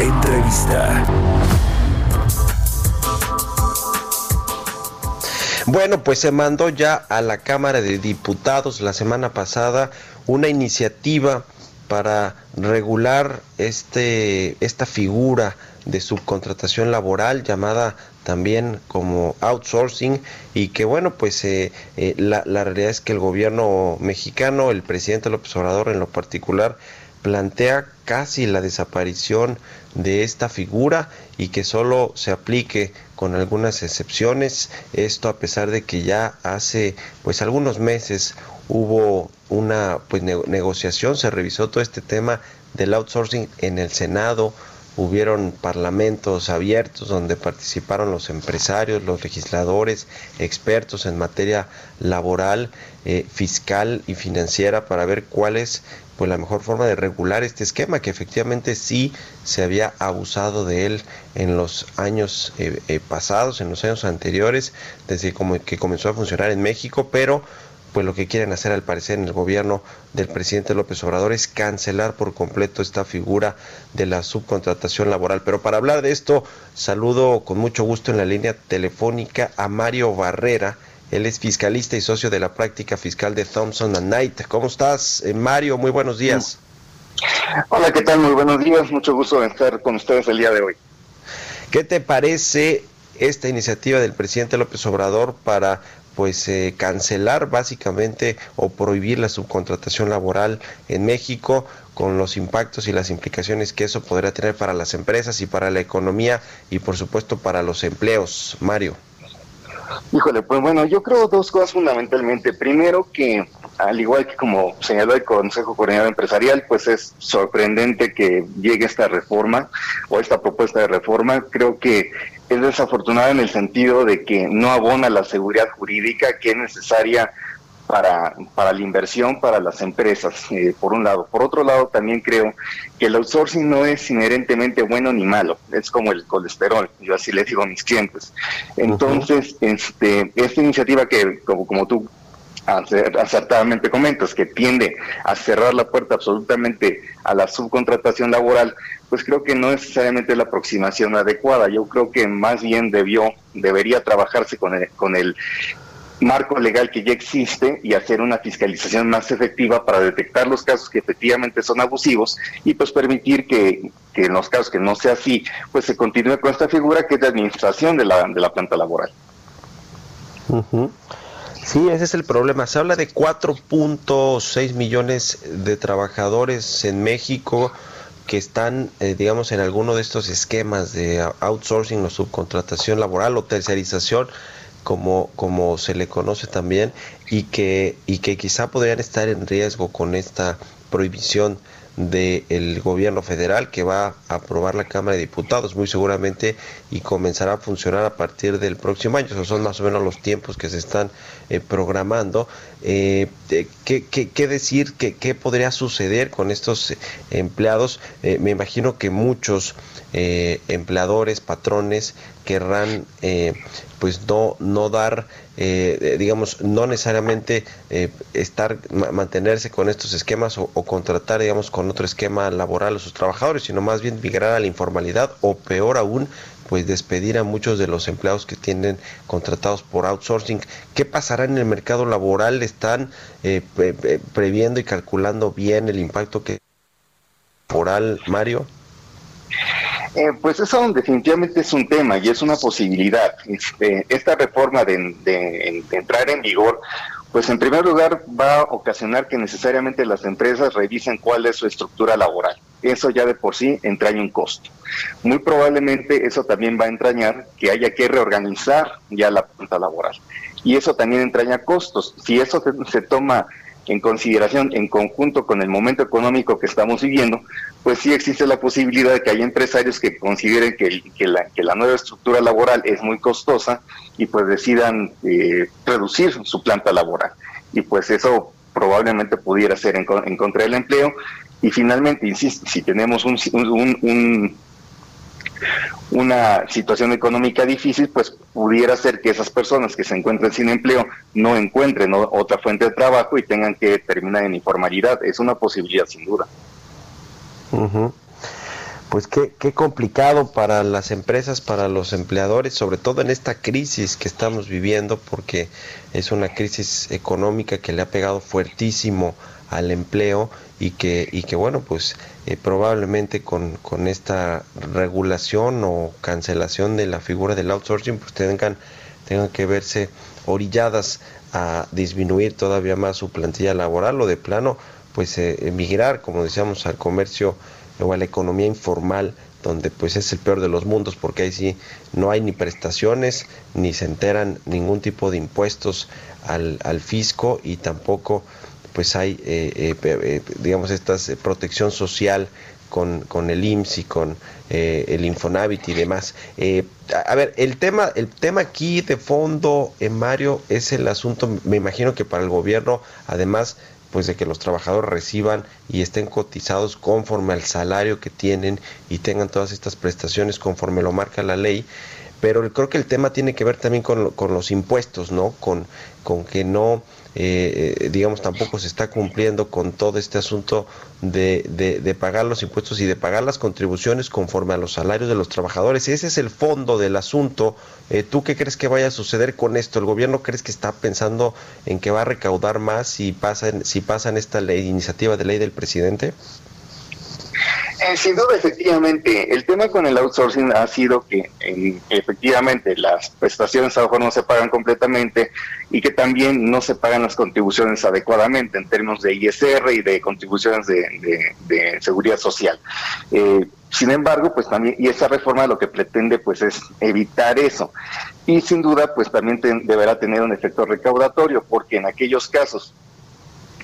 Entrevista. Bueno, pues se mandó ya a la Cámara de Diputados la semana pasada una iniciativa para regular este esta figura de subcontratación laboral llamada también como outsourcing y que bueno pues eh, eh, la, la realidad es que el gobierno mexicano el presidente López Obrador en lo particular plantea casi la desaparición de esta figura y que solo se aplique con algunas excepciones. Esto a pesar de que ya hace pues algunos meses hubo una pues ne- negociación se revisó todo este tema del outsourcing en el Senado. Hubieron parlamentos abiertos donde participaron los empresarios, los legisladores, expertos en materia laboral, eh, fiscal y financiera para ver cuál es pues la mejor forma de regular este esquema que efectivamente sí se había abusado de él en los años eh, eh, pasados, en los años anteriores, desde como que comenzó a funcionar en México, pero pues lo que quieren hacer al parecer en el gobierno del presidente López Obrador es cancelar por completo esta figura de la subcontratación laboral. Pero para hablar de esto, saludo con mucho gusto en la línea telefónica a Mario Barrera. Él es fiscalista y socio de la práctica fiscal de Thompson and Knight. ¿Cómo estás, eh, Mario? Muy buenos días. Hola, ¿qué tal? Muy buenos días. Mucho gusto de estar con ustedes el día de hoy. ¿Qué te parece esta iniciativa del presidente López Obrador para pues eh, cancelar básicamente o prohibir la subcontratación laboral en México con los impactos y las implicaciones que eso podría tener para las empresas y para la economía y por supuesto para los empleos. Mario. Híjole, pues bueno, yo creo dos cosas fundamentalmente. Primero que, al igual que como señaló el Consejo Coordinador Empresarial, pues es sorprendente que llegue esta reforma o esta propuesta de reforma. Creo que es desafortunada en el sentido de que no abona la seguridad jurídica que es necesaria para, para la inversión para las empresas, eh, por un lado. Por otro lado, también creo que el outsourcing no es inherentemente bueno ni malo, es como el colesterol, yo así le digo a mis clientes. Entonces, este, esta iniciativa que, como, como tú acer- acertadamente comentas, que tiende a cerrar la puerta absolutamente a la subcontratación laboral, pues creo que no necesariamente es la aproximación adecuada. Yo creo que más bien debió, debería trabajarse con el, con el marco legal que ya existe y hacer una fiscalización más efectiva para detectar los casos que efectivamente son abusivos y pues permitir que, en los casos que no sea así, pues se continúe con esta figura que es de administración de la, de la planta laboral. Sí, ese es el problema. Se habla de 4.6 millones de trabajadores en México que están, eh, digamos, en alguno de estos esquemas de outsourcing o subcontratación laboral o tercerización, como, como se le conoce también, y que, y que quizá podrían estar en riesgo con esta prohibición del gobierno federal que va a aprobar la Cámara de Diputados muy seguramente y comenzará a funcionar a partir del próximo año. Esos son más o menos los tiempos que se están eh, programando. Eh, ¿qué, qué, qué decir? ¿Qué, ¿Qué podría suceder con estos eh, empleados? Me imagino que muchos eh, empleadores, patrones querrán eh, pues no, no dar eh, eh, digamos, no necesariamente eh, estar, ma- mantenerse con estos esquemas o, o contratar, digamos, con otro esquema laboral a sus trabajadores, sino más bien migrar a la informalidad o peor aún, pues despedir a muchos de los empleados que tienen contratados por outsourcing. ¿Qué pasará en el mercado laboral? ¿Están eh, pre- previendo y calculando bien el impacto que laboral, Mario? Eh, pues eso definitivamente es un tema y es una posibilidad. Este, esta reforma de, entrar en vigor, pues en primer lugar va a ocasionar que necesariamente las empresas revisen cuál es su estructura laboral. Eso ya de por sí entraña un costo. Muy probablemente eso también va a entrañar que haya que reorganizar ya la planta laboral. Y eso también entraña costos. Si eso se toma en consideración en conjunto con el momento económico que estamos viviendo, pues sí existe la posibilidad de que haya empresarios que consideren que, la, nueva estructura laboral es muy costosa y pues decidan eh, reducir su planta laboral. Y pues eso probablemente pudiera ser en, contra del empleo. Y finalmente, insisto, si tenemos un, un una situación económica difícil, pues pudiera ser que esas personas que se encuentren sin empleo no encuentren otra fuente de trabajo y tengan que terminar en informalidad. Es una posibilidad sin duda. Pues qué, qué complicado para las empresas, para los empleadores, sobre todo en esta crisis que estamos viviendo, porque es una crisis económica que le ha pegado fuertísimo al empleo y que, y que bueno, pues eh, probablemente con, con, esta regulación o cancelación de la figura del outsourcing, pues tengan, tengan que verse orilladas a disminuir todavía más su plantilla laboral o de plano, pues eh, emigrar, como decíamos, al comercio o a la economía informal donde pues es el peor de los mundos porque ahí sí no hay ni prestaciones ni se enteran ningún tipo de impuestos al, al fisco y tampoco pues hay, eh, eh, eh, digamos, esta protección social con, con, el IMSS y con el Infonavit y demás. a, ver, el tema, el tema aquí de fondo, Mario, es el asunto, me imagino que para el gobierno, además, pues de que los trabajadores reciban y estén cotizados conforme al salario que tienen y tengan todas estas prestaciones conforme lo marca la ley, pero creo que el tema tiene que ver también con, con los impuestos, ¿no? Con, con que no eh, eh, digamos, tampoco se está cumpliendo con todo este asunto de, de, pagar los impuestos y de pagar las contribuciones conforme a los salarios de los trabajadores. Ese es el fondo del asunto. Eh, ¿Tú qué crees que vaya a suceder con esto? ¿El gobierno crees que está pensando en que va a recaudar más si pasan, si pasan esta ley, iniciativa de ley del presidente? Eh, sin duda, efectivamente, el tema con el outsourcing ha sido que efectivamente las prestaciones a lo mejor no se pagan completamente y que también no se pagan las contribuciones adecuadamente en términos de ISR y de contribuciones de, seguridad social. Eh, sin embargo, pues también, y esa reforma lo que pretende pues es evitar eso. Y sin duda, pues también deberá tener un efecto recaudatorio, porque en aquellos casos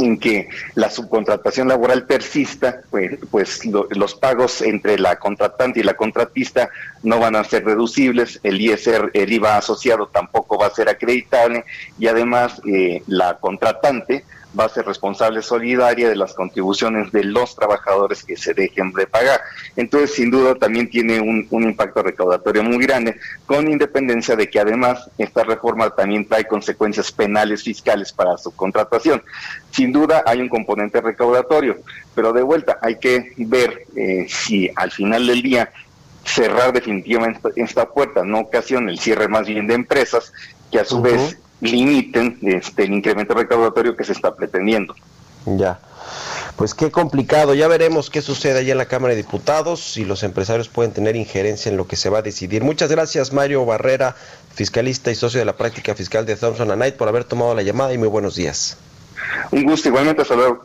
en que la subcontratación laboral persista, pues, pues los pagos entre la contratante y la contratista no van a ser reducibles, el ISR, el IVA asociado tampoco va a ser acreditable y además eh, la contratante va a ser responsable solidaria de las contribuciones de los trabajadores que se dejen de pagar. Entonces, sin duda, también tiene un, impacto recaudatorio muy grande, con independencia de que además esta reforma también trae consecuencias penales fiscales para su contratación. Sin duda, hay un componente recaudatorio, pero de vuelta hay que ver eh, si al final del día cerrar definitivamente esta puerta no ocasiona el cierre más bien de empresas que a su vez limiten este, el incremento recaudatorio que se está pretendiendo. Ya. Pues qué complicado, ya veremos qué sucede allá en la Cámara de Diputados, si los empresarios pueden tener injerencia en lo que se va a decidir. Muchas gracias Mario Barrera, fiscalista y socio de la práctica fiscal de Thompson Knight, por haber tomado la llamada y muy buenos días. Un gusto, igualmente, hasta luego.